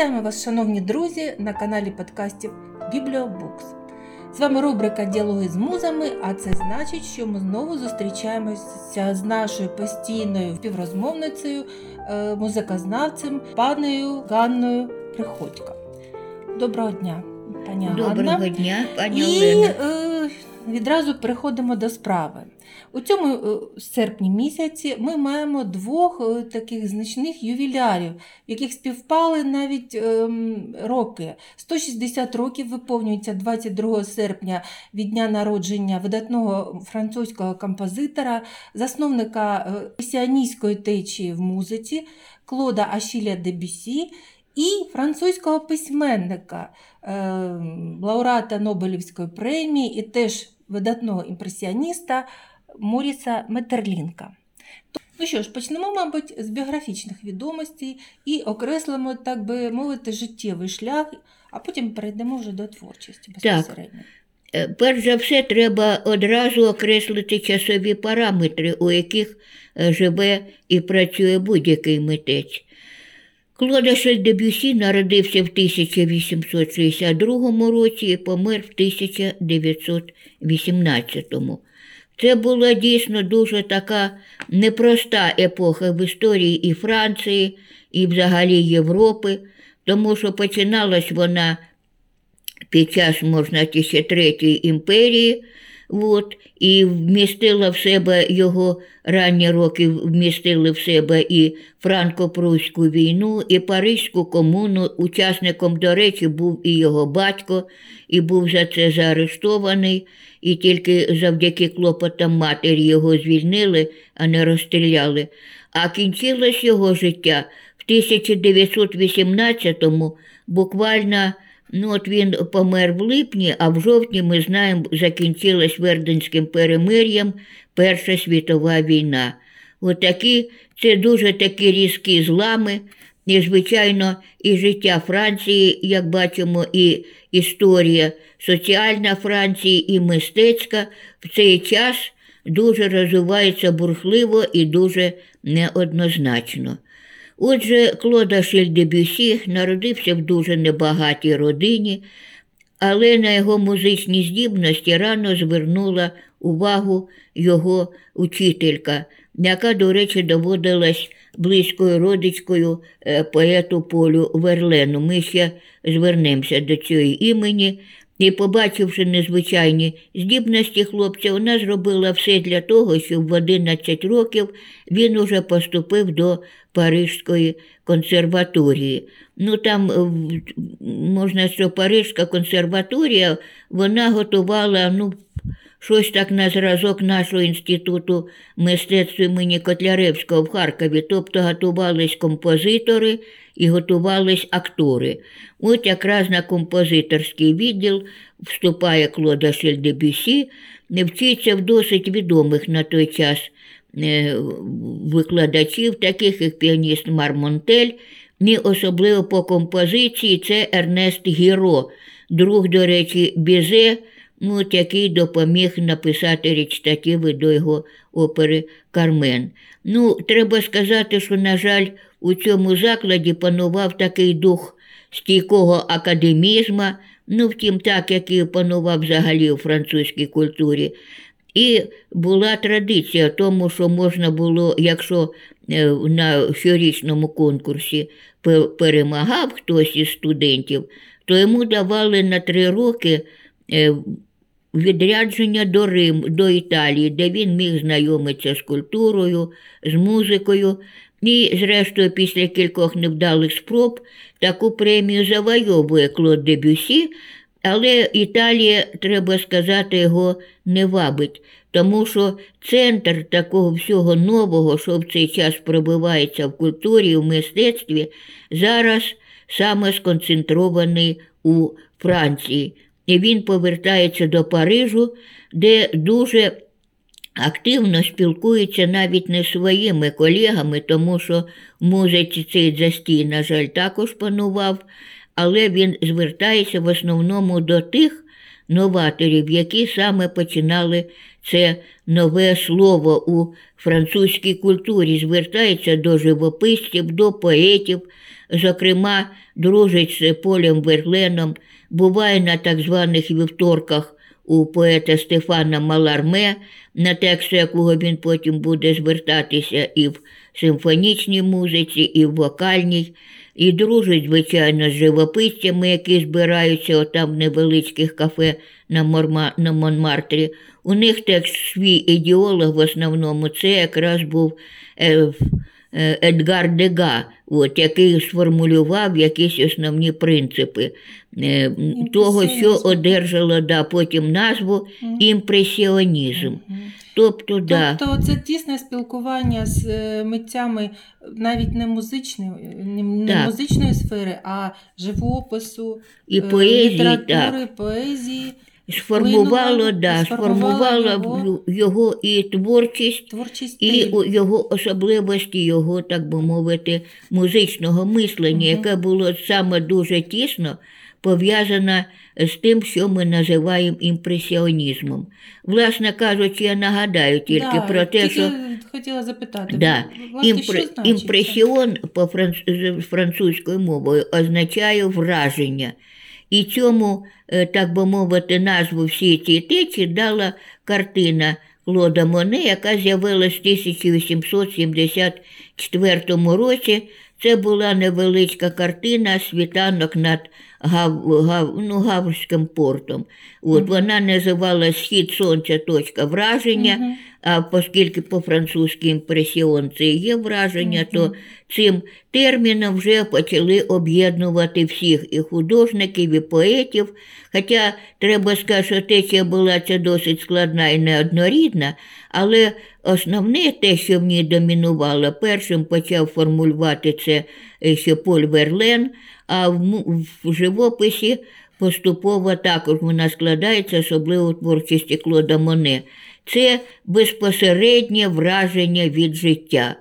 Вітаємо вас, шановні друзі, на каналі подкастів Бібліобукс. З вами рубрика Діалоги з музами, а це значить, що ми знову зустрічаємося з нашою постійною співрозмовницею, е, музикознавцем паною Ганною Приходько. Доброго дня, пані Ганна. Доброго дня, пані І Олена. е, відразу переходимо до справи. У цьому е, серпні місяці ми маємо двох е, таких значних ювілярів, яких співпали навіть ем, роки. 160 років виповнюється 22 серпня від дня народження видатного французького композитора, засновника е, течії в музиці Клода Ашіля Дебюсі і французького письменника, лауреата Нобелівської премії і теж видатного імпресіоніста Моріса Метерлінка. Ну що ж, почнемо, мабуть, з біографічних відомостей і окреслимо, так би мовити, життєвий шлях, а потім перейдемо вже до творчості безпосередньо. Е, Перш за все, треба одразу окреслити часові параметри, у яких е, живе і працює будь-який митець. Клода Шельдебюсі народився в 1862 році і помер в 1918. Це була дійсно дуже така непроста епоха в історії і Франції, і взагалі Європи, тому що починалась вона під час, можна ще Третьої імперії, от, і вмістила в себе його ранні роки, вмістили в себе і Франко-Пруську війну, і Паризьку комуну. Учасником, до речі, був і його батько, і був за це заарештований, і тільки завдяки клопотам матері його звільнили, а не розстріляли. А кінчилось його життя в 1918-му буквально. Ну, от він помер в липні, а в жовтні, ми знаємо, закінчилась Верденським перемир'ям Перша світова війна. Отакі, це дуже такі різкі злами, і, звичайно, і життя Франції, як бачимо, і історія соціальна Франції, і мистецька в цей час дуже розвивається бурхливо і дуже неоднозначно. Отже, Клода Шельдебюсі народився в дуже небагатій родині, але на його музичні здібності рано звернула увагу його учителька, яка, до речі, доводилась близькою родичкою е, поету Полю Верлену. Ми ще звернемося до цього імені. І, побачивши незвичайні здібності хлопця, вона зробила все для того, щоб в 11 років він уже поступив до Парижської консерваторії. Ну там можна, що Парижська консерваторія вона готувала ну, щось так на зразок нашого інституту мистецтва імені Котляревського в Харкові, тобто готувались композитори і готувались актори. От якраз на композиторський відділ вступає Клода Шельдебюсі, вчиться в досить відомих на той час викладачів, таких як піаніст Мармонтель, і особливо по композиції це Ернест Гіро, друг, до речі, Бізе, ну, який допоміг написати речитативи до його опери Кармен. Ну, треба сказати, що, на жаль, у цьому закладі панував такий дух стійкого академізма, ну, втім, так, як і панував взагалі у французькій культурі. І була традиція тому, що можна було, якщо на щорічному конкурсі перемагав хтось із студентів, то йому давали на три роки відрядження до Рим, до Італії, де він міг знайомитися з культурою, з музикою. І, зрештою, після кількох невдалих спроб таку премію завойовує Клод Дебюсі, але Італія, треба сказати, його не вабить, тому що центр такого всього нового, що в цей час пробивається в культурі, в мистецтві, зараз саме сконцентрований у Франції. І він повертається до Парижу, де дуже активно спілкується навіть не своїми колегами, тому що в музиці цей застій, на жаль, також панував, але він звертається в основному до тих новаторів, які саме починали це нове слово у французькій культурі, звертається до живописців, до поетів, зокрема, дружить з Полем Верленом, буває на так званих вівторках у поета Стефана Маларме, на текст якого він потім буде звертатися і в симфонічній музиці, і в вокальній, і дружить, звичайно, з живописцями, які збираються отам в невеличких кафе на, Морма, на Монмартрі. У них текст свій ідеолог в основному це якраз був е, е, Едгар Дега, от, який сформулював якісь основні принципи е, того, що одержало да, потім назву імпресіонізм. Тобто, да, Тобто це тісне спілкування з е, митцями навіть не музичної, не, не Так. музичної сфери, а живопису, і е, поезії, літератури, так. поезії, Сформувало, да, сформувало сформувало його- його і творчість, творчість і його особливості, його, так би мовити, музичного мислення, Мгм. яке було саме дуже тісно пов'язане з тим, що ми називаємо імпресіонізмом. Власне кажучи, я нагадаю тільки Да, про те, тільки що хотіла запитати. Да. Імпре- що імпресіон по франц- французькою мовою означає враження. І цьому, е, так би мовити, назву всій цій течі дала картина Клода Моне, яка з'явилась в 1874 році. Це була невеличка картина світанок над Гав, Гав, ну, Гаврським портом. От. Вона називалась Схід сонця, точка враження. Мгм. А оскільки по-французьки імпресіон це є враження, то цим терміном вже почали об'єднувати всіх і художників, і поетів. Хоча треба сказати, що течія була ця досить складна і неоднорідна, але основне те, що в ній домінувало, першим почав формулювати це ще Поль Верлен, а в, в живописі поступово також вона складається, особливо творчості Клода Моне. Це безпосереднє враження від життя,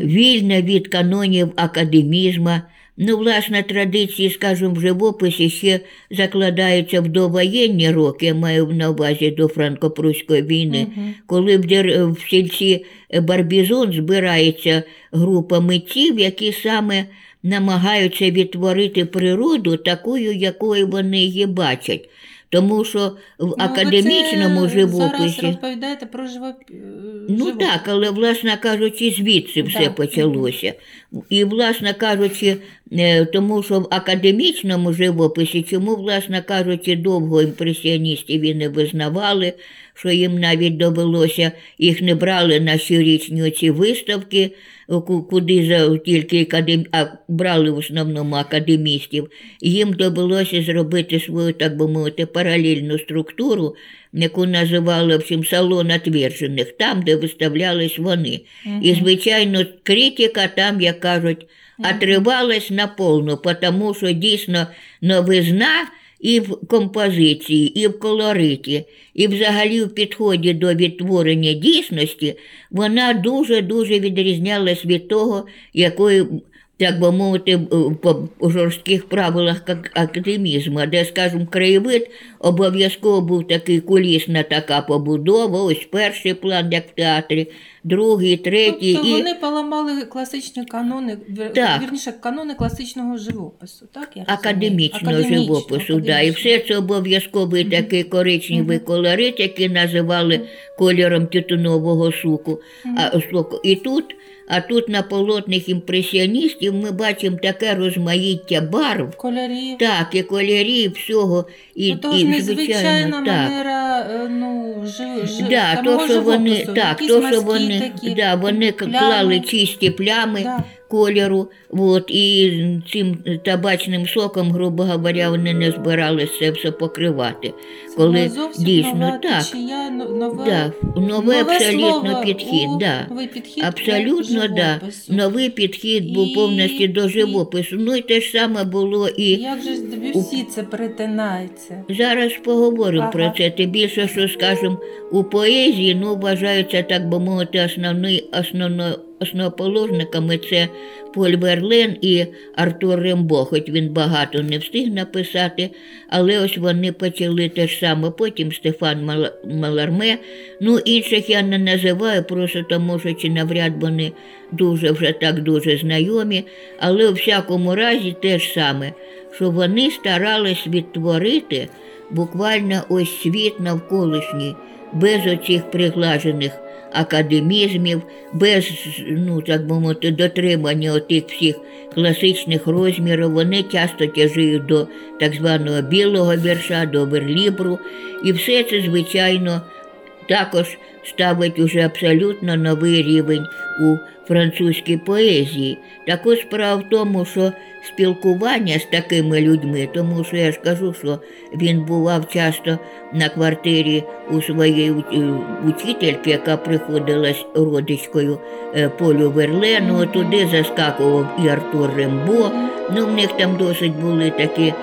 вільне від канонів академізма. Ну, власне, традиції, скажімо, в живописі ще закладаються в довоєнні роки, я маю на увазі до франко-пруської війни, Мгм. коли в, дер... в сільці Барбізон збирається група митців, які саме намагаються відтворити природу такою, якою вони її бачать. Тому що в Ну, ви академічному це живописі. Зараз розповідаєте про живоп... е, Ну живопис. так, але, власне кажучи, звідси все Так. почалося. І, власне кажучи, е, тому що в академічному живописі, чому, власне кажучи, довго імпресіоністів і не визнавали, що їм навіть довелося, їх не брали на щорічні ці виставки, куди тільки академ... а брали в основному академістів. Їм довелося зробити свою, так би мовити, паралельну структуру, яку називали в общем, салон отвержених, там, де виставлялись вони. І, звичайно, критика там, як кажуть, отривалась наповну, тому що дійсно новизна і в композиції, і в колориті, і взагалі в підході до відтворення дійсності, вона дуже-дуже відрізнялась від того, якою. Так би мовити, по жорстких правилах ак- академізму, де, скажімо, краєвид обов'язково був такий кулісна така побудова, ось перший план, як в театрі, другий, третій. Тобто і... вони поламали класичні канони, Так. вірніше, канони класичного живопису, так? Я? Академічного живопису, да. і все це обов'язковий Мгм. такий коричневий Мгм. колорит, який називали кольором тютюнового суку. Мгм. А. І тут, а тут на полотних імпресіоністів ми бачимо таке розмаїття барв, Кольорів. так, і кольорів, всього, і, Ну, і незвичайна так. манера е, ну, жи, жи, Да, то, що вони, так, то, що вони, такі, да, вони клали чисті плями Да. Кольору, от, і цим табачним соком, грубо говоря, вони не збиралися це все покривати. Це коли зовсім дійсно нова так. течія, нове, Да, новий абсолютно слово підхід. у- Да. Новий підхід Абсолютно, да. Новий підхід був І- повністю до і- живопису. Ну і те ж саме було і Як же Дебюсі це перетинається? зараз поговоримо Ага. про це. Тим більше, що скажімо, у поезії ну, вважається, так би мовити, основний, основно, основоположниками це Поль Верлен і Артур Рембо, хоч він багато не встиг написати, але ось вони почали те ж саме. Потім Стефан Мал- Маларме. Ну, інших я не називаю, просто тому що чи навряд вони дуже вже так дуже знайомі, але у всякому разі те ж саме, що вони старались відтворити буквально ось світ навколишній, без оцих приглажених академізмів, без, ну так би мовити, дотримання отих всіх класичних розмірів. Вони часто тяжіють до так званого білого вірша, до верлібру. І все це, звичайно, також ставить уже абсолютно новий рівень у французькій поезії. Так ось справа в тому, що спілкування з такими людьми, тому що я ж кажу, що він бував часто на квартирі у своєї е, учительки, яка приходилась родичкою е, Полю Верлену, туди заскакував і Артур Рембо. Ну, в них там досить були такі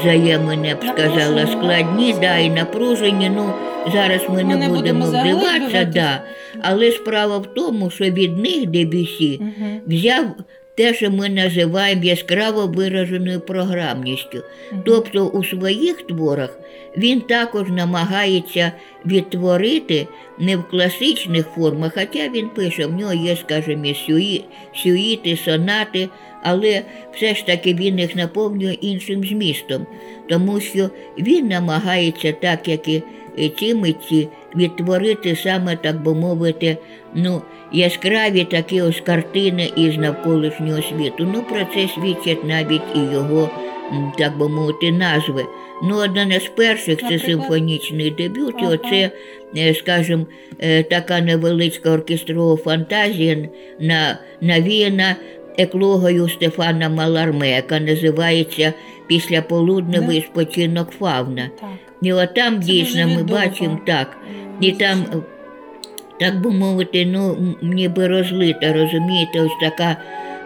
взаємини, я б сказала, складні, да, і напружені. Ну, зараз ми, Ми не будемо будемо вдиватися, да. але справа в тому, що від них Дебюсі Мгм. взяв те, що ми називаємо яскраво вираженою програмністю. Тобто у своїх творах він також намагається відтворити не в класичних формах, хоча він пише, в нього є, скажімо, сюї, сюїти, сонати, але все ж таки він їх наповнює іншим змістом, тому що він намагається, так як і ці митці, відтворити саме, так би мовити, ну, яскраві такі ось картини із навколишнього світу. Ну, про це свідчать навіть і його, так би мовити, назви. Ну, одна з перших це симфонічний дебют, і оце, е, скажімо, е, така невеличка оркестрова фантазія на, навіяна еклогою Стефана Маларме, яка називається Післяполудневий спочинок фавна. Так. І от там Це дійсно ми бачимо так. І там, так би мовити, ну, ніби розлита, розумієте, ось така,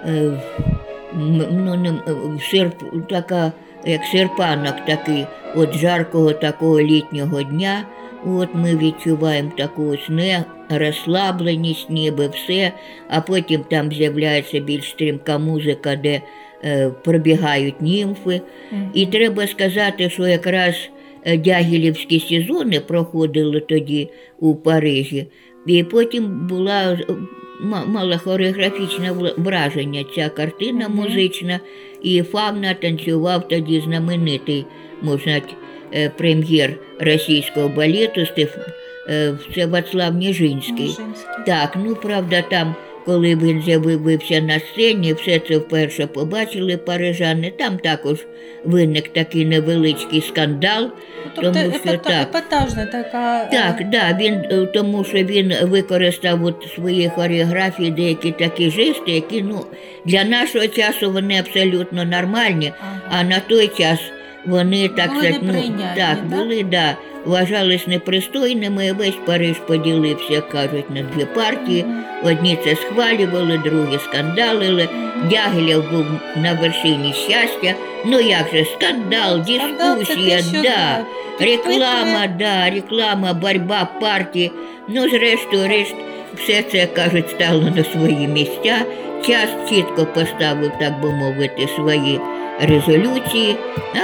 е, ну, не, серп, така, як серпанок такий, от жаркого такого літнього дня. От ми відчуваємо таку ось не розслабленість, ніби все, а потім там з'являється більш стрімка музика, де пробігають німфи. І треба сказати, що якраз е, дягілівські сезони проходили тоді у Парижі, і потім була е, ма- мала хореографічне враження ця картина музична, і Фавна танцював тоді знаменитий, можна е, прем'єр російського балету Стеф... е, це Вацлав Ніжинський. Ніжинський. Так, ну правда, там, коли він з'явився на сцені, все це вперше побачили парижани. Там також виник такий невеличкий скандал. Тобто тому що епата- так. епатажна така. е, Так, да, він е, тому що він використав от в своїй хореографії деякі такі жести, які ну для нашого часу вони абсолютно нормальні, ага. а на той час вони так Були сказать, ну, так, да? були, да, вважались непристойними, весь Париж поділився, як кажуть, на дві партії. Одні це схвалювали, другі скандалили. Мгм. Був на вершині щастя. Ну як же, скандал, дискусія, те, да. реклама, да, реклама, боротьба партії. Ну, зрештою, решт, все це, кажуть, стало на свої місця. Час чітко поставив, так би мовити, свої резолюції,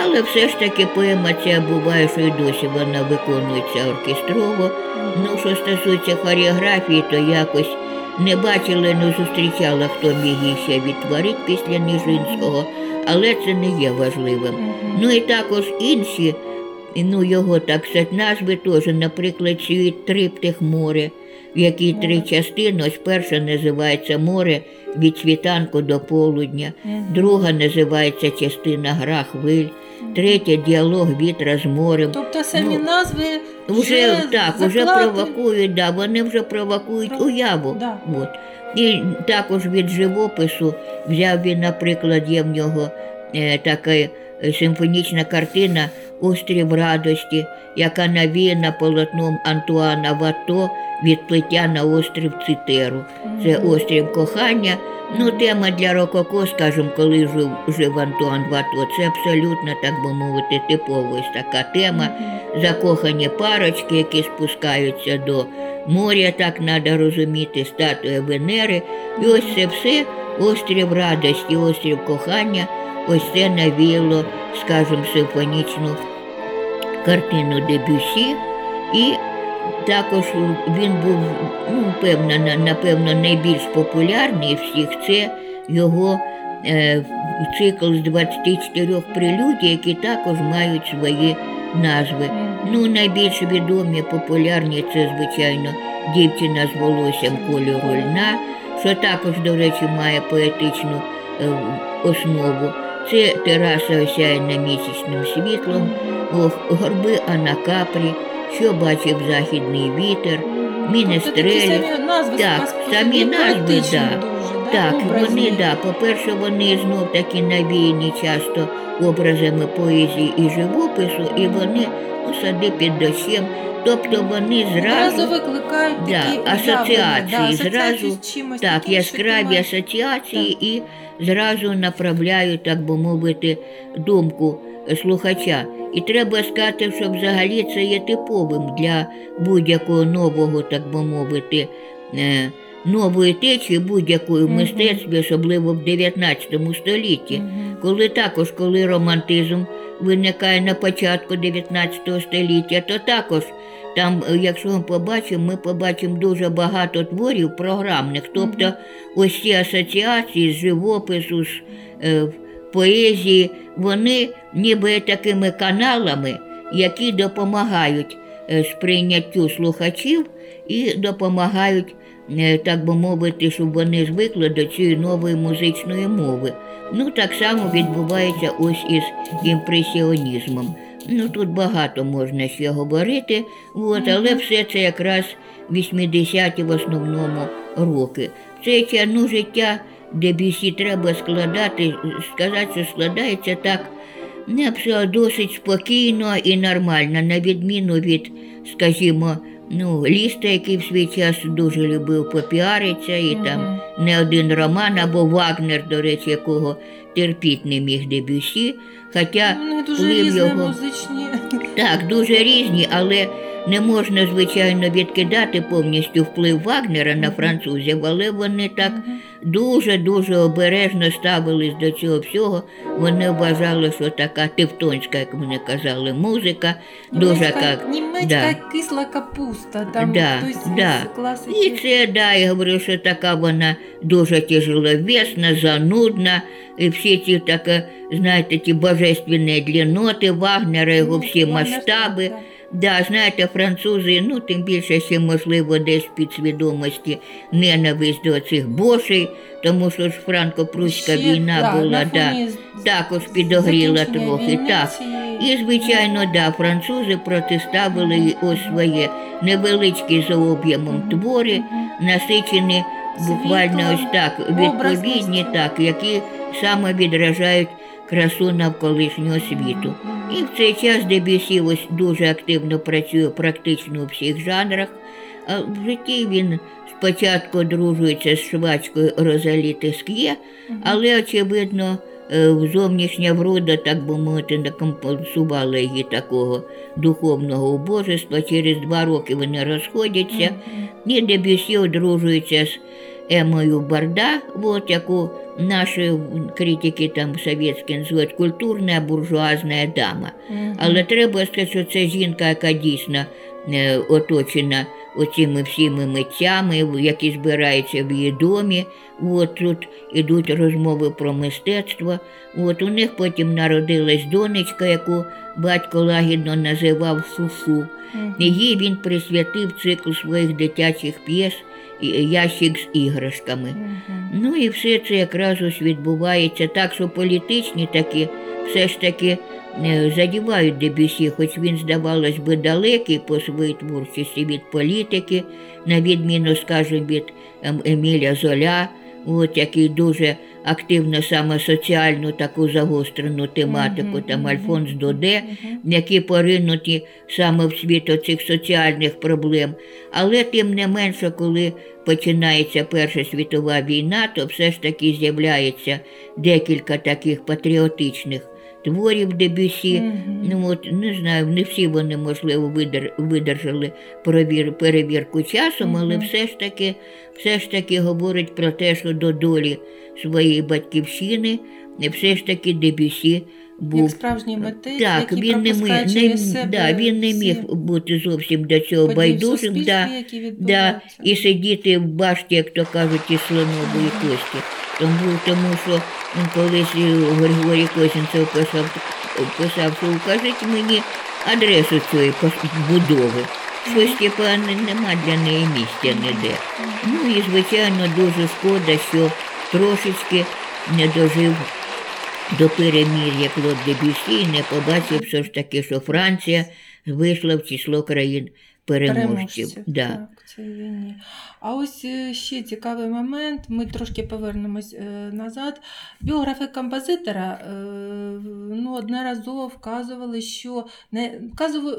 але все ж таки поема ця буває, що і досі вона виконується оркестрово. Ну, що стосується хореографії, то якось не бачила, не зустрічала, хто міг її ще відтворити після Ніжинського, але це не є важливим. Ну і також інші, ну його так сказати, назви теж, наприклад, світ триптих море, в якій три частини. Ось перша називається море від світанку до полудня, друга називається частина гра хвиль, третя діалог вітра з морем. Тобто самі Ну, назви Вже так, вже провокують, да, вони вже провокують Про- уяву. Да. От. І також від живопису взяв він, наприклад, є в нього е, така симфонічна картина Острів радості, яка навіяна полотном Антуана Вато відплиття на острів Цитеру. Це острів кохання. Ну, тема для Рококо, скажімо, коли жив, жив Антуан Вато, це абсолютно, так би мовити, типова ось така тема закохані парочки, які спускаються до моря так треба розуміти, статуя Венери. І ось це все острів радості, острів кохання, ось це навіяло, скажімо, симфонічну картину Дебюсі. І також він був, ну, певно, напевно, найбільш популярний всіх. Це його е, цикл з 24 прелюдій, які також мають свої назви. Ну, найбільш відомі, популярні це, звичайно, дівчина з волоссям кольору льна, що також, до речі, має поетичну е, основу. Це тераса осяяна місячним світлом, ох, горби Анакапрі, що бачив західний вітер, мінестрелі. Тобто самі назви Так, самі назви, да. так, вони да. По-перше, вони знов таки навіяні часто образами поезії і живопису, і вони сади під дощем. Тобто вони Зразу зразу викликають Да, такі асоціації, да, зразу, чимось так, яскраві асоціації і зразу направляють, так би мовити, думку слухача. І треба сказати, що взагалі це є типовим для будь-якого нового, так би мовити, е, нової течії будь-якої в Мгм. мистецтві, особливо в 19 столітті. Мгм. Коли також, коли романтизм виникає на початку 19 століття, то також там, е, якщо ми побачимо, ми побачимо дуже багато творів програмних. Тобто ось ці асоціації з живопису, з е, поезії, вони ніби такими каналами, які допомагають е, сприйняттю слухачів і допомагають, е, так би мовити, щоб вони звикли до цієї нової музичної мови. Ну, так само відбувається ось із імпресіонізмом. Ну, тут багато можна ще говорити, от, але все це якраз 80-ті в основному роки. Час ну, життя Дебюсі треба складати, сказати, що складається так не все досить спокійно і нормально, на відміну від, скажімо, ну, ліста, який в свій час дуже любив попіаритися, і там не один роман, або Вагнер, до речі, якого терпіть не міг Дебюсі. Хоча Вони дуже різні його музичні. так, дуже різні, але не можна, звичайно, відкидати повністю вплив Вагнера на французів, але вони так дуже-дуже обережно ставились до цього всього. Вони вважали, що така тевтонська, як вони казали, музика, дуже Німецька, як. німецька да. кисла капуста. Там Да, хтось да. класики. І це, да, я говорю, що така вона дуже тяжеловесна, занудна, і всі ці таке, знаєте, ті божественні длінноти Вагнера, його Ну, всі масштаби. Да, знаєте, французи, ну тим більше ще можливо десь в підсвідомості ненависть до цих бошей, тому що ж франко-прусська Ще, війна да, була, на да, фоні з- також підогріла закінчення трохи. війни Так. цієї. І, звичайно, да, французи протиставили й ось своє невеличкі за об'ємом твори, насичені буквально Світлом, ось так, відповідні, так, які саме відражають красу навколишнього світу. І в цей час Дебюсі ось дуже активно працює практично у всіх жанрах. А в житті він спочатку одружується з швачкою Розалі Теск'є, але, очевидно, е, зовнішня врода, так би мовити, не компенсувала її такого духовного убожества. Через два роки вони розходяться. І Дебюсі одружується з Емою Барда, от, яку наші критики там совєтські називають культурна буржуазна дама. Мгм. Але треба сказати, що це жінка, яка дійсно е, оточена оцими всіми митцями, які збираються в її домі. От тут ідуть розмови про мистецтво. От у них потім народилась донечка, яку батько лагідно називав Фуфу. Мгм. Їй він присвятив цикл своїх дитячих п'єс ящик з іграшками. Угу. Ну і все це якраз ось відбувається так, що політичні такі все ж таки е, задівають Дебюсі, хоч він, здавалось би, далекий по своїй творчості від політики, на відміну, скажімо, від ем, Еміля Золя, от, який дуже активно саме соціальну таку загострену тематику, там Альфонс Доде, які поринуті саме в світ оцих соціальних проблем. Але тим не менше, коли починається Перша світова війна, то все ж таки з'являється декілька таких патріотичних творів Дебюсі. Мгм. Ну от не знаю, не всі вони можливо видер, видержали провір, перевірку часом, але все ж таки, все ж таки говорить про те, що до долі своєї батьківщини, все ж таки Дебюсі Як був. справжній митець, Так, який він не, міг, не, через себе да, він не міг бути зовсім до цього байдужим. Да, да, і сидіти в башті, як то кажуть, із слонової кості. Тому, тому що колись е, Григорій Косінцев писав, писав, що укажіть мені адресу цієї будови. Щось типу, нема для неї місця ніде. Ну і звичайно дуже шкода, що трошечки не дожив до перемір'я Клод Дебюсі і не побачив все ж таки, що Франція вийшла в число країн переможців. Да. Так, в війні. А ось е, ще цікавий момент. Ми трошки повернемось е, назад. Біографи композитора е, ну, одноразово вказували, що не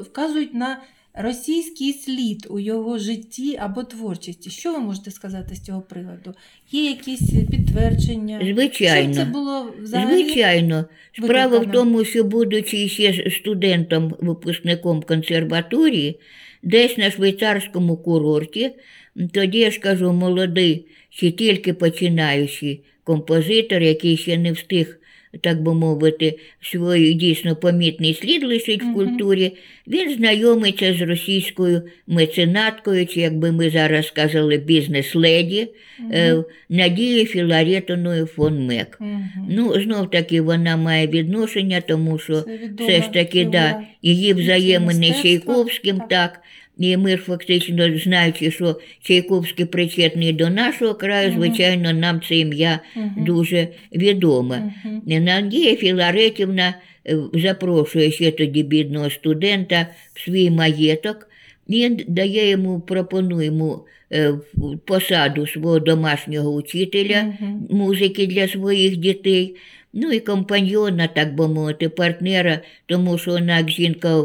вказують на російський слід у його житті або творчості. Що ви можете сказати з цього приводу? Є якісь підтвердження? Звичайно. Що це було взагалі? Звичайно, справа в тому, що будучи ще студентом, випускником консерваторії, десь на швейцарському курорті, тоді я ж кажу, молодий, ще тільки починаючий композитор, який ще не встиг, так би мовити, свій дійсно помітний слід лишить в культурі, він знайомиться з російською меценаткою, чи як би ми зараз сказали, бізнес-леді е, Надією Філаретоною фон Мек. Ну, знов таки вона має відношення, тому що все ж таки, да, її взаємини з Чайковським, так. І ми ж фактично, знаючи, що Чайковський причетний до нашого краю, звичайно, нам це ім'я дуже відоме. Надія Філаретівна е, запрошує ще тоді бідного студента в свій маєток і дає йому, пропонує йому е, посаду свого домашнього учителя музики для своїх дітей. Ну і компаньйона, так би мовити, партнера, тому що вона як жінка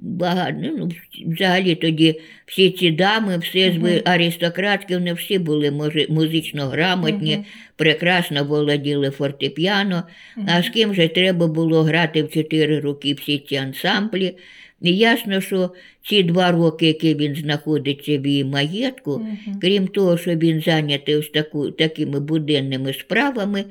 багато, ну, взагалі тоді всі ці дами, всі mm аристократки, вони всі були може, музично грамотні, Мгм. прекрасно володіли фортепіано, а з ким же треба було грати в чотири роки всі ці ансамблі. І ясно, що ці два роки, які він знаходиться в її маєтку, Мгм. крім того, що він зайнятий ось таку, такими буденними справами,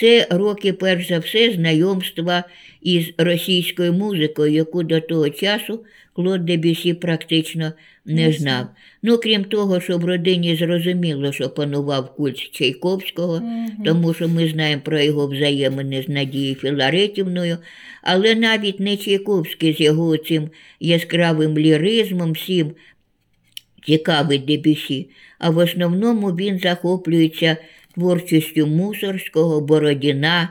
це роки, перш за все, знайомства із російською музикою, яку до того часу Клод Дебюсі практично не знав. Ну, крім того, що в родині зрозуміло, що панував культ Чайковського, Мгм. тому що ми знаємо про його взаємини з Надією Філаретівною, але навіть не Чайковський з його цим яскравим ліризмом, всім. Цікавий Дебюсі, а в основному він захоплюється творчістю Мусорського, Бородіна,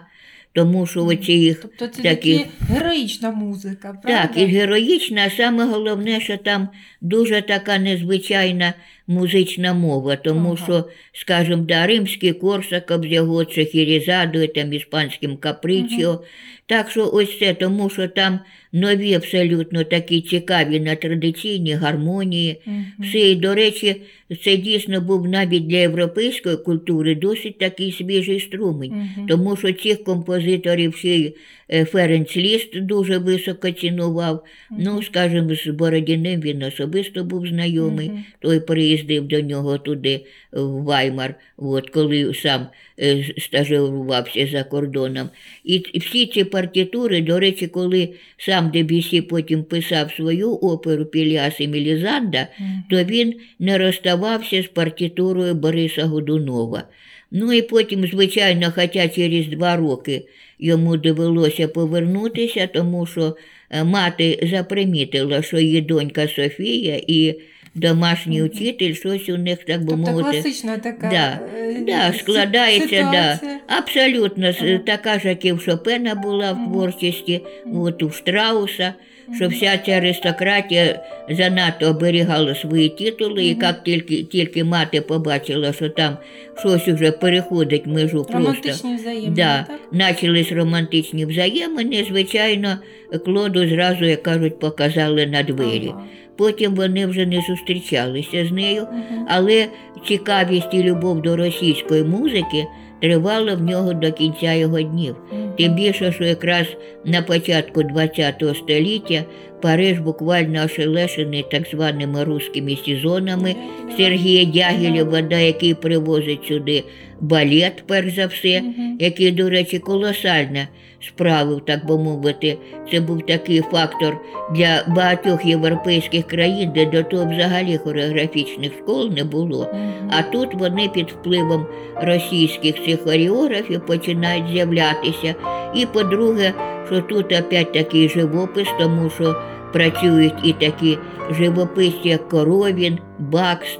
тому що оці їх Тобто це такі- такі героїчна музика, правда? так, і героїчна, а саме головне, що там дуже така незвичайна музична мова, тому Ага. що, скажімо, да, римський Корсаков з його Цехірізадою, там іспанським Капричіо. Так що ось це, тому що там нові абсолютно такі цікаві на традиційні гармонії. Мгм. Все, і, до речі, це дійсно був навіть для європейської культури досить такий свіжий струмень. Мгм. Тому що цих композиторів ще й е, Ференц Ліст дуже високо цінував. Ну, скажімо, з Бородіним він особисто був знайомий. Мгм. Той приїздив до нього туди, в Ваймар, от, коли сам е, стажувався за кордоном. І т- всі ці партитури, до речі, коли сам Дебюсі потім писав свою оперу Піліас і Мелізанда, Мгм. то він не розставався з партитурою Бориса Годунова. Ну і потім, звичайно, хоча через два роки йому довелося повернутися, тому що е, мати запримітила, що її донька Софія і домашній учитель, щось у них, так би Тобто мовити. класична така Да, е, Да, складається, да. Абсолютно Ага. така ж, як і в Шопена була в творчості, от у Штрауса, що вся ця аристократія занадто оберігала свої титули, і як тільки, тільки мати побачила, що там щось уже переходить межу просто. Романтичні взаємини, Да, так? начались романтичні взаємини, звичайно, Клоду зразу, як кажуть, показали на двері. Ага. Потім вони вже не зустрічалися з нею, але цікавість і любов до російської музики тривала в нього до кінця його днів. Тим більше, що якраз на початку ХХ століття Париж буквально ошелешений так званими руськими сезонами. Сергія Дягілєва, який привозить сюди балет, перш за все, Мгм. який, до речі, колосально справив, так би мовити. Це був такий фактор для багатьох європейських країн, де до того взагалі хореографічних школ не було. Мгм. А тут вони під впливом російських цих хореографів починають з'являтися. І по-друге, що тут опять такий живопис, тому що працюють і такі живописці, як Коровін, Бакст.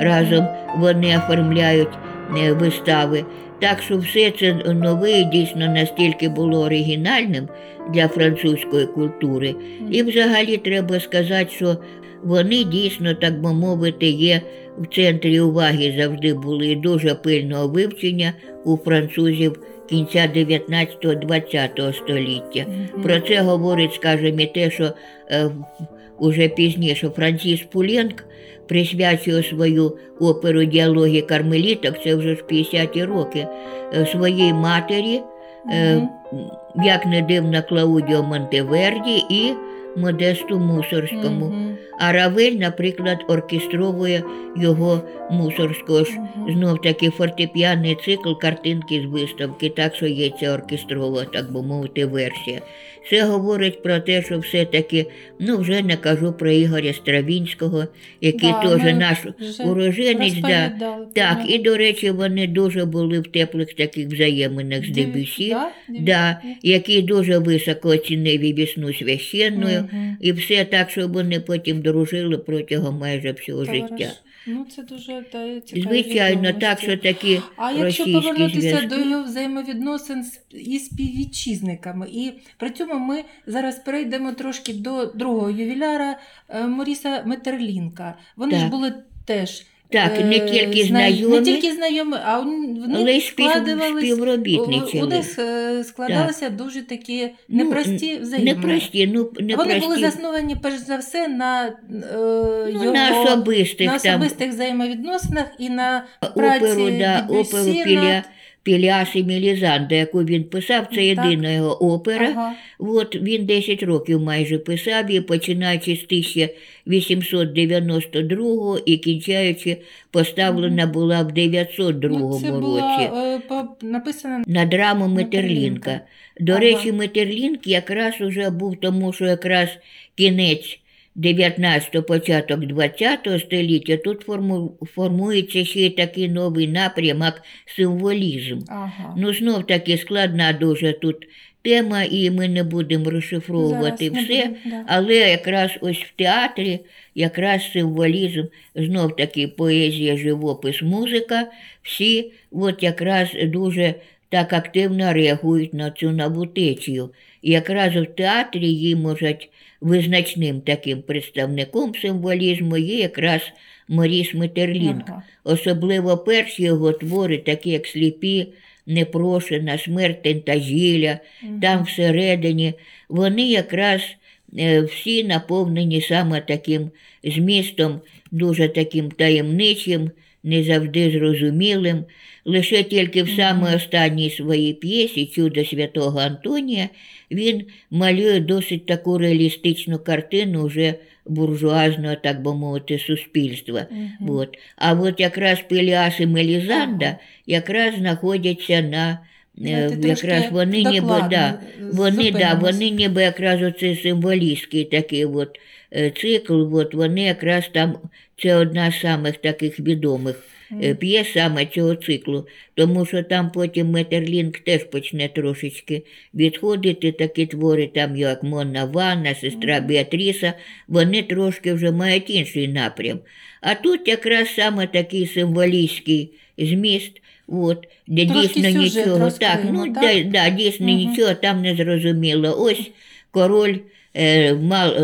Разом вони оформляють вистави. Так що все це нове дійсно настільки було оригінальним для французької культури. І взагалі треба сказати, що вони дійсно, так би мовити, є в центрі уваги завжди були дуже пильного вивчення у французів кінця 19-20 століття. Про це говорить, скажімо, і те, що е, уже пізніше Франціс Пуленк присвячує свою оперу діалоги кармеліток, це вже ж 50-ті роки, е, своїй матері, Мгм. як не дивно, Клаудіо Монтеверді і Модесту Мусорському. Мгм. А Равель, наприклад, оркестровує його мусорського ж знов таки фортепіаний цикл картинки з виставки, так що є ця оркестрова, так би мовити, версія. Це говорить про те, що все-таки, ну вже не кажу про Ігоря Стравінського, який Да, теж наш уроженець. Да. Так, і до речі, вони дуже були в теплих таких взаєминах з Дебюсі, да? да, який дуже високо оцінив і весну священною, Мгм. і все так, що вони потім дружили протягом майже всього Товариш. життя. Ну, це дуже та, цікаві Звичайно, так, що такі А якщо повернутися зв'язки. до його взаємовідносин із співвітчизниками, і при цьому ми зараз перейдемо трошки до другого ювіляра е, Моріса Метерлінка. Вони ж були теж Так, не е, тільки знайомі, не тільки знайомі, а але й них спів... співробітниці. у, них е, складалися дуже такі Ну, непрості взаємини. Непрості, ну непрості. Вони були засновані перш за все на, е, ну, його, на особистих на там особистих взаємовідносинах і на праці оперу, да, Дебюссі оперу над- Піля, Піляс і Мелізанда, яку він писав, це єдина його опера. Ага. От він 10 років майже писав її, починаючи з 1892 і кінчаючи, поставлена була в 902 Ну, це році. була е, написана на драму Метерлінка. Метерлінка. До Ага. речі, Метерлінк якраз уже був, тому що якраз кінець 19-го, початок 20-го століття тут форму, формується ще й такий новий напрямок символізм. ага. Ну, знов таки складна дуже тут тема, і ми не будемо розшифровувати Зараз все. будемо, да. Але якраз ось в театрі якраз символізм, знов таки поезія, живопис, музика, всі от якраз дуже так активно реагують на цю нову течію. І якраз в театрі її можуть визначним таким представником символізму є якраз Моріс Метерлінк. Ага. Особливо перші його твори, такі як сліпі, непрошена, смерть тентажіля, Мгм. там всередині, вони якраз е, всі наповнені саме таким змістом, дуже таким таємничим, не завжди зрозумілим. Лише тільки в саме останній своїй п'єсі Чудо святого Антонія він малює досить таку реалістичну картину вже буржуазного, так би мовити, суспільства. Мгм. От. А от якраз Пеліас і Мелізанда якраз знаходяться на е, якраз трошки вони ніби да, вони, да, вони ніби якраз оцей символістський такий от, е, цикл, от, вони якраз там, це одна з самих таких відомих е, п'єс саме цього циклу, тому що там потім Метерлінк теж почне трошечки відходити, такі твори, там як Монна Ванна, сестра Біатріса, вони трошки вже мають інший напрям. А тут якраз саме такий символістський зміст, от, де Трошки дійсно сюжет нічого, так, ну, так? Да, да, дійсно Мгм. нічого там не зрозуміло. Ось король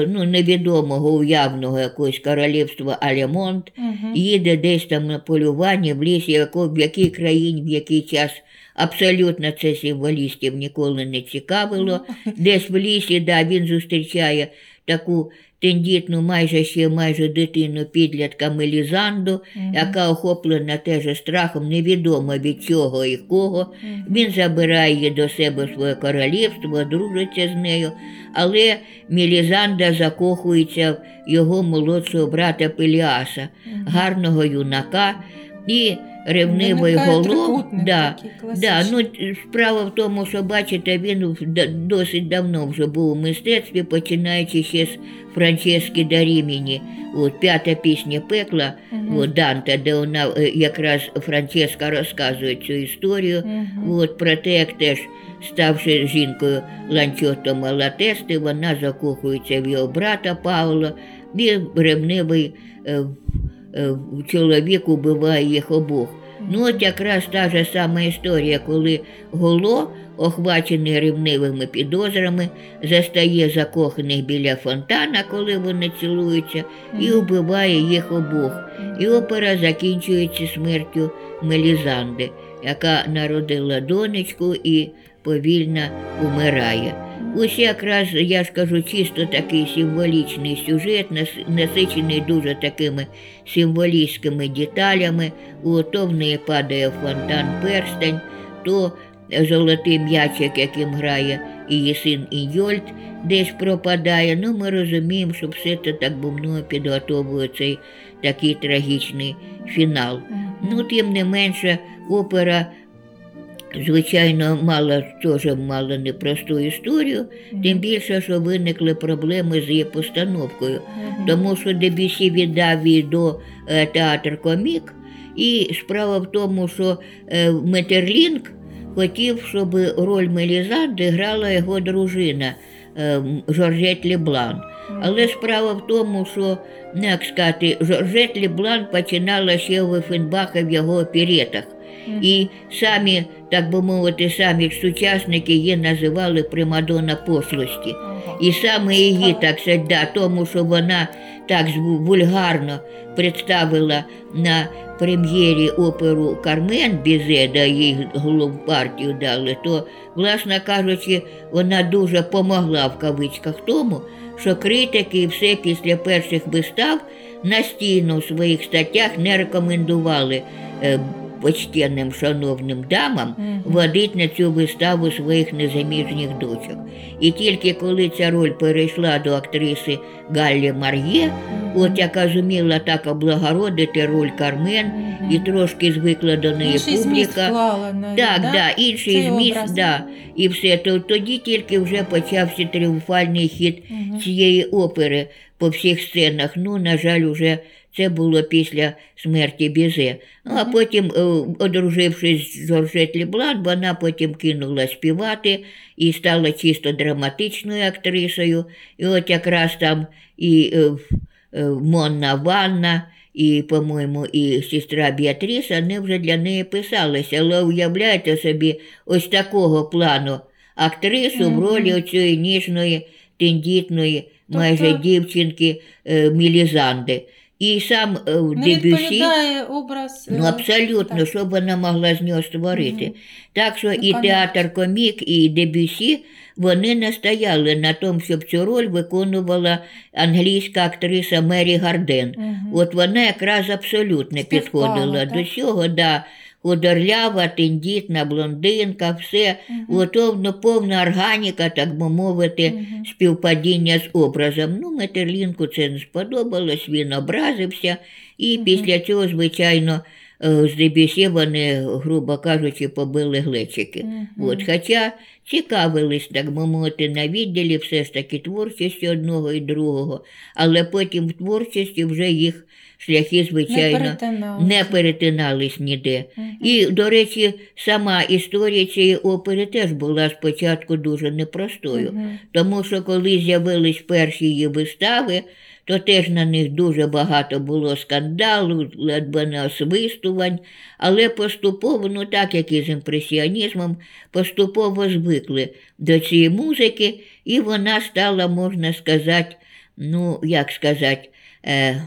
ну, невідомого уявного якогось королівства Алемонт, угу. їде десь там на полювання в лісі, яко, в якій країні, в який час. Абсолютно це символістів ніколи не цікавило. Десь в лісі, да, він зустрічає таку тендітну, майже ще майже дитину підлітка Мелізанду, яка охоплена теж страхом, невідомо від чого і кого. Він забирає її до себе в своє королівство, дружиться з нею, але Мелізанда закохується в його молодшого брата Пеліаса, гарного юнака і ревнивий голов. Да, Да, ну, справа в тому, що бачите, він досить давно вже був у мистецтві, починаючи ще з Франчески да Ріміні. От п'ята пісня пекла Мгм. от, Данте, де вона е, якраз Франческа розказує цю історію. Мгм. От про те, як теж ставши жінкою ланчото Малатести, вона закохується в його брата Павла, і ревнивий е, чоловік убиває їх обох. Ну, от якраз та ж сама історія, коли Голо, охвачений ревнивими підозрами, застає закоханих біля фонтана, коли вони цілуються, і Мгм. убиває їх обох. І опера закінчується смертю Мелізанди, яка народила донечку і повільно умирає. Ось якраз я ж кажу, чисто такий символічний сюжет, насичений дуже такими символістськими деталями. У то в неї падає фонтан перстень, то золотий м'ячик, яким грає її син Іньольд, десь пропадає. Ну, ми розуміємо, що все це так бумно підготовує цей такий трагічний фінал. Ну, тим не менше, опера, звичайно, мала теж мала непросту історію, тим більше, що виникли проблеми з її постановкою, Мгм. тому що Дебюсі віддав її до е, театр комік, і справа в тому, що е, Метерлінг хотів, щоб роль Мелізанди грала його дружина е, Жоржет Леблан. Але справа в тому, що, ну, як сказати, Жоржет Леблан починала ще у Вефенбаха в його оперетах. І самі, так би мовити, самі сучасники її називали примадона пошлості. І саме її, так сказати, да, тому що вона так вульгарно представила на прем'єрі оперу Кармен Бізе, де їй головну партію дали, то, власне кажучи, вона дуже помогла в кавичках тому, що критики все після перших вистав настійно в своїх статтях не рекомендували е, почтенним шановним дамам водить на цю виставу своїх незаміжніх дочок. І тільки коли ця роль перейшла до актриси Галлі Мар'є, от яка зуміла так облагородити роль Кармен і трошки звикла до неї Інший зміст публіка. вклала навіть, Так, да? да, інший Цей зміст, образ. да, і все. То тоді тільки вже почався тріумфальний хід цієї опери по всіх сценах. Ну, на жаль, уже це було після смерті Бізе. Ну, а потім, е, одружившись з Жоржет Леблан, вона потім кинула співати і стала чисто драматичною актрисою. І от якраз там і е, е, Монна Ванна, і, по-моєму, і сестра Біатріса, вони вже для неї писалися. Але уявляєте собі, ось такого плану актрису в ролі оцієї ніжної, тендітної, майже Тобто- дівчинки Мілізанди. І сам е, в Не дебюсі. відповідає образ. Ну, е, абсолютно, так. що б вона могла з нього створити. Так що і понятно. театр комік, і Дебюсі вони настояли на тому, щоб цю роль виконувала англійська актриса Мері Гарден. Мгм. От вона якраз абсолютно Співпала, підходила так? до цього, да. Худорлява, тендітна, блондинка, все. Готовно, повна органіка, так би мовити, співпадіння з образом. Ну, Метерлінку це не сподобалось, він образився, і після цього, звичайно, е, з Дебюсі вони, грубо кажучи, побили глечики. От, хоча цікавились, так би мовити, на відділі все ж таки творчістю одного і другого, але потім в творчості вже їх шляхи, Не звичайно, не перетинались ніде. Мгм. І, до речі, сама історія цієї опери теж була спочатку дуже непростою. Мгм. Тому що коли з'явились перші її вистави, то теж на них дуже багато було скандалу, ледве не освистувань, але поступово, ну так як і з імпресіонізмом, поступово звикли до цієї музики, і вона стала, можна сказати, ну, як сказати, е,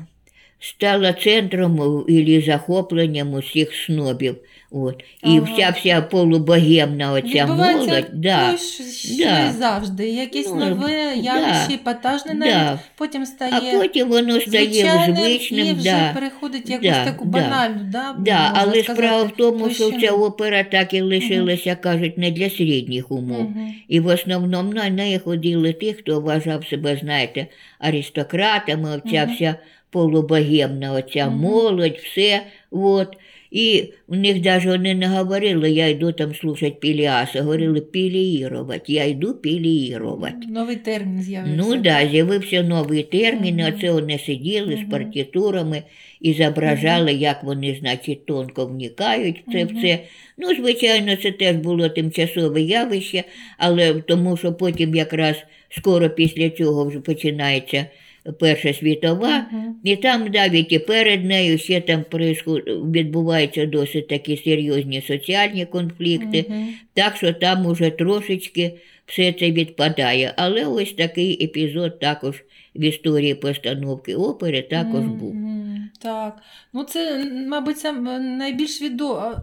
стала центром і захопленням усіх снобів. От. І Ага. вся вся полубогемна оця Відбувається молодь. Да. то, що, що Да. завжди. Якесь Ну, нове да. явище, епатажне навіть, Да. потім стає А потім воно стає звичайним звичним. і вже да. переходить в якусь Да, таку да. банальну. Да, Да, можна але сказати, справа в тому, що площину. ця опера так і лишилася, кажуть, не для середніх умов. Мгм. І в основному на неї ходили ті, хто вважав себе, знаєте, аристократами, оця Мгм. вся полубогемна, оця Мгм. молодь, все. От. І в них навіть вони не говорили, я йду там слушати Піліаса, говорили піліїрувати, я йду піліїрувати. Новий термін з'явився. Ну так, да, з'явився новий термін, Мгм. оце вони сиділи Мгм. з партитурами і зображали, як вони, значить, тонко вникають в це все. Ну, звичайно, це теж було тимчасове явище, але тому що потім якраз скоро після цього вже починається Перша світова, Мгм. і там навіть і перед нею ще там відбуваються досить такі серйозні соціальні конфлікти. Мгм. Так що там уже трошечки все це відпадає. Але ось такий епізод також в історії постановки опери також Мгм, був. Так. Ну, це, мабуть, е, найбільш відомо,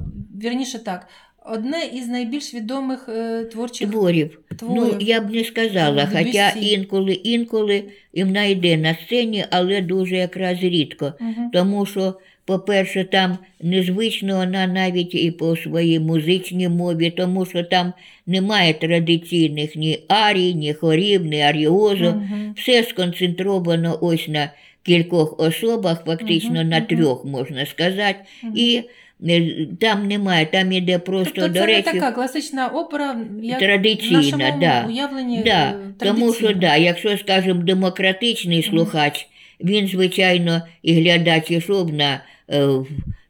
вірніше так, одне із найбільш відомих е, творчих Творів. творів. Ну, я б не сказала, хоча інколи, інколи і вона йде на сцені, але дуже якраз рідко. Мгм. Тому що, по-перше, там незвично вона навіть і по своїй музичній мові, тому що там немає традиційних ні арій, ні хорів, ні аріозу. Мгм. Все сконцентровано ось на кількох особах, фактично Мгм, на трьох, можна сказати. І там немає, там іде просто, тобто до це речі, Це така класична опера, як традиційна, в нашому да. уявленні Да, е, тому що, так, да, якщо, скажімо, демократичний слухач, він, звичайно, і глядач ішов на е,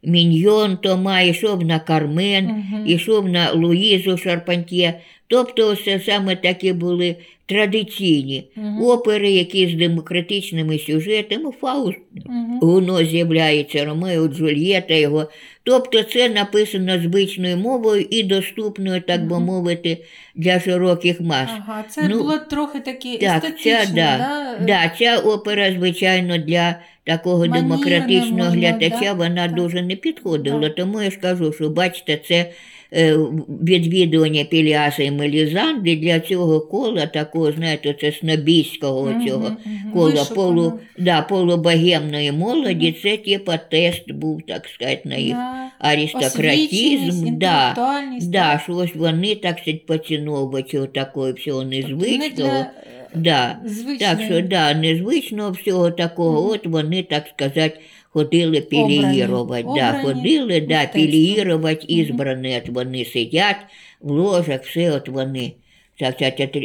Міньйон Тома, ішов на Кармен, ішов на Луїзу Шарпантьє. Тобто це саме такі були традиційні Мгм. опери, які з демократичними сюжетами, Фауст, Мгм. воно з'являється, Ромео, Джульєта його. Тобто це написано звичною мовою і доступною, так би мовити, для широких мас. Ага, це Ну, було трохи таке Так, естетичне, ця, да, да? да, ця опера, звичайно, для такого Манірне демократичного можна, глядача да, вона так. дуже не підходила. Да. Тому я ж кажу, що бачите, це відвідування Піліаса і Мелізанди для цього кола, такого, знаєте, це снобійського цього мгм. кола Вишукано. полу, да, полубогемної молоді, це типа тест був, так сказати, на їх Да. аристократизм. Да, да, що ось вони, так цього такого всього Тобто незвичного. е, Да. звичної Так що да, незвичного всього такого, от вони, так сказати, ходили піліїрувати. Да, Обрані ходили, да, мистецтво. піліїрувати, Мгм. от вони сидять в ложах, все от вони. Ця,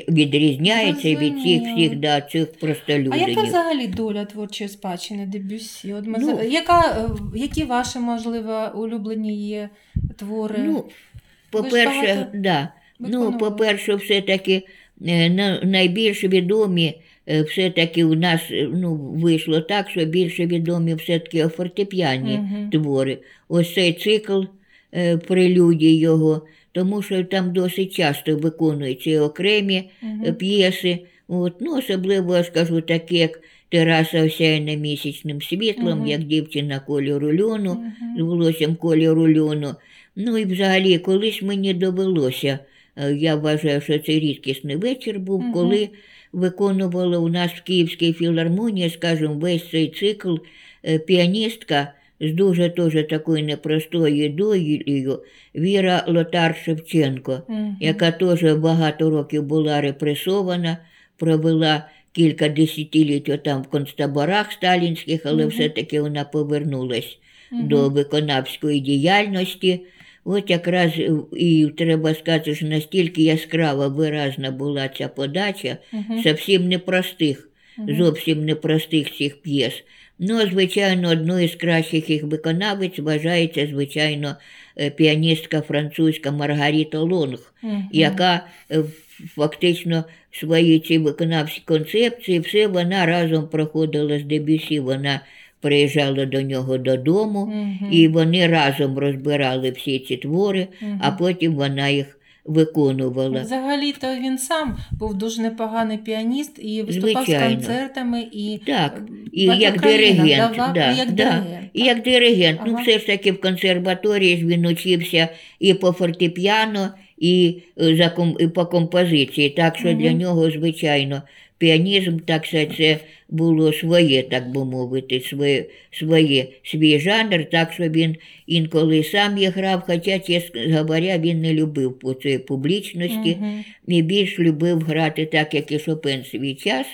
відрізняється від цих всіх да, цих А простолюдинів. яка взагалі доля творчої спадщини Дебюссі? От ми Ну, за- яка, е, які ваші, можливо, улюблені є твори? Ну, Ви ж по-перше, багато да. ну, виконували. по-перше, все-таки е, на- найбільш відомі все-таки у нас е, ну, вийшло так, що більше відомі все-таки фортепіані Мгм. твори. Ось цей цикл е, прелюдій його, тому що там досить часто виконуються окремі е, п'єси. От, ну, особливо, я скажу, такі, як Тераса осяяна місячним світлом, Мгм. як дівчина кольору льону з волоссям кольору льону. Ну і взагалі, колись мені довелося, е, я вважаю, що це рідкісний вечір був, Мгм. коли виконувала у нас в Київській філармонії, скажімо, весь цей цикл е, піаністка з дуже теж такою непростою долею Віра Лотар Шевченко, Мгм. яка теж багато років була репресована, провела кілька десятиліть там в концтаборах сталінських, але Мгм. все-таки вона повернулась Мгм. до виконавської діяльності. От якраз е, і треба сказати, що настільки яскрава виразна була ця подача, Мгм. зовсім непростих, Мгм. зовсім непростих цих п'єс. Ну, звичайно, одною з кращих їх виконавиць вважається, звичайно, е, піаністка французька Маргарита Лонг, Мгм. яка е, фактично в своїй цій виконавській концепції все вона разом проходила з Дебюсі. Вона приїжджала до нього додому, Мгм. і вони разом розбирали всі ці твори, Мгм. а потім вона їх виконувала. Взагалі-то він сам був дуже непоганий піаніст і виступав Звичайно. з концертами і Так, е, і як диригент, давав, да, і як да. диригент. І як диригент, ну все ж таки в консерваторії ж він учився і по фортепіано, і, е, за і по композиції. Так що для нього, звичайно, піанізм, так сказати, це було своє, так би мовити, своє, своє, свій жанр, так що він інколи сам і грав, хоча, чесно говоря, він не любив по цієї публічності Мгм. і більш любив грати так, як і Шопен свій час,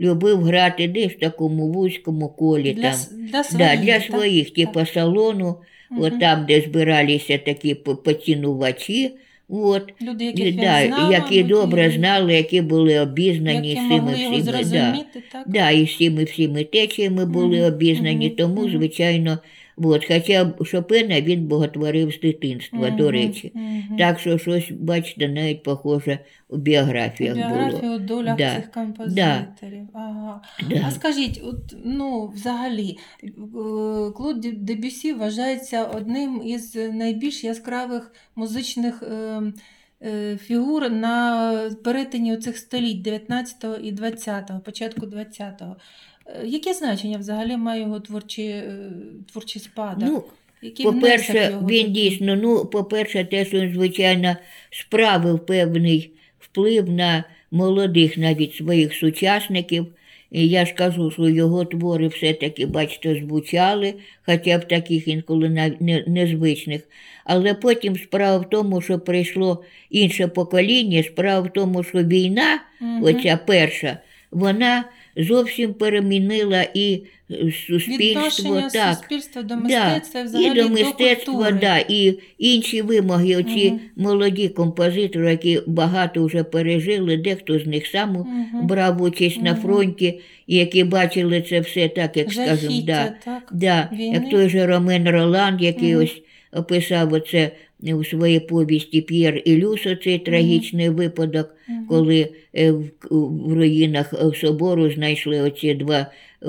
любив грати десь в такому вузькому колі. Для, там. для Да, своїх. для так? своїх, типу салону, Мгм. от там, де збиралися такі по- поцінувачі, от, Люди, яких він да, знав, які мабуть, добре і знали, які були обізнані які з цими могли його всіми. Да. зрозуміти, так? Да, і всіми всіми течіями були обізнані, тому, звичайно, от, хоча Шопена він боготворив з дитинства, до Мгм, речі. мгм. Так що щось, бачите, навіть похоже у біографіях було. Біографію у долях Да, цих композиторів. Ага. Да. А скажіть, от, ну, взагалі, е, Клод Дебюсі вважається одним із найбільш яскравих музичних е, е, фігур на перетині цих століть 19 і 20, початку 20-го. Е, Яке значення взагалі має його творчий, е, творчий спадок? Ну, По-перше, він дійсно, ну, по-перше, те, що він, звичайно, справив певний вплив на молодих навіть своїх сучасників. І я ж кажу, що його твори все-таки, бачите, звучали, хоча б таких інколи незвичних. Але потім справа в тому, що прийшло інше покоління, справа в тому, що війна, Мгм. оця перша, вона зовсім перемінила і е, суспільство. Відношення Так, суспільства до Да, мистецтва, взагалі і до мистецтва, культури. да, і інші вимоги, оці Мгм. молоді композитори, які багато вже пережили, дехто з них сам Мгм. брав участь на Мгм. фронті, і які бачили це все так, як скажемо, Жахіття, да, так? да, війни. як той же Ромен Роланд, який Мгм. ось описав оце у своїй повісті П'єр і Люс, оцей трагічний випадок, коли е, в, в руїнах е, собору знайшли оці два е,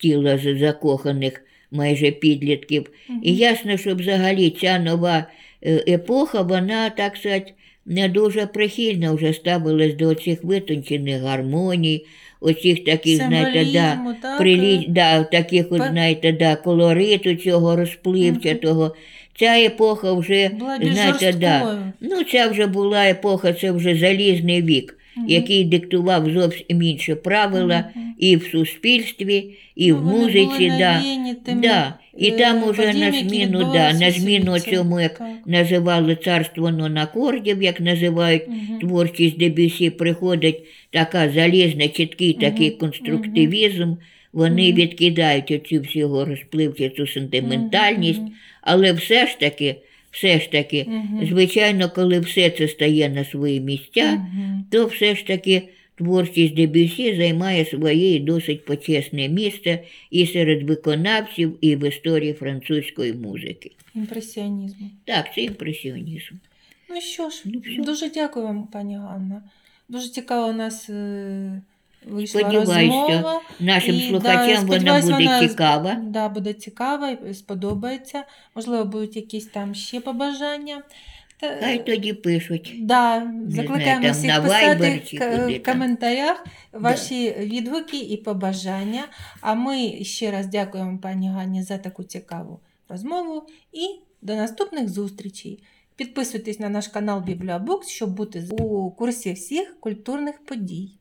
тіла закоханих майже підлітків. І ясно, що взагалі ця нова епоха, вона, так сказати, не дуже прихильно вже ставилась до цих витончених гармоній, оцих таких, знаєте, да, так? прилі... да, таких, от, знаєте, да, колориту цього розпливчатого. Ця епоха вже, знаєте, да, ну, ця вже була епоха, це вже залізний вік, Мгм. який диктував зовсім інші правила Мгм. і в суспільстві, і Ну, в музиці. да. тими, Да. І е, там уже на зміну, да, на зміну цьому, як Так. називали царство нонакордів, як називають Мгм. творчість Дебюсі, приходить така залізна, чіткий такий конструктивізм. Вони відкидають оцю всього розпливчату сентиментальність, Мгм. але все ж таки, все ж таки, Мгм. звичайно, коли все це стає на свої місця, Мгм. то все ж таки творчість Дебюсі займає своє і досить почесне місце і серед виконавців, і в історії французької музики. Імпресіонізму. Так, це імпресіонізм. Ну що ж, Ну, дуже дякую вам, пані Ганна. Дуже цікаво у нас е, вийшла Сподіваюся, розмова. Нашим І, да, вона буде вона- цікава. Да, буде цікава і сподобається. Можливо, будуть якісь там ще побажання. Та, Хай тоді пишуть. Да, закликаємо там всіх писати в там. коментарях ваші відгуки і побажання. А ми ще раз дякуємо пані Ганні за таку цікаву розмову і до наступних зустрічей. Підписуйтесь на наш канал Бібліабукс, щоб бути у курсі всіх культурних подій.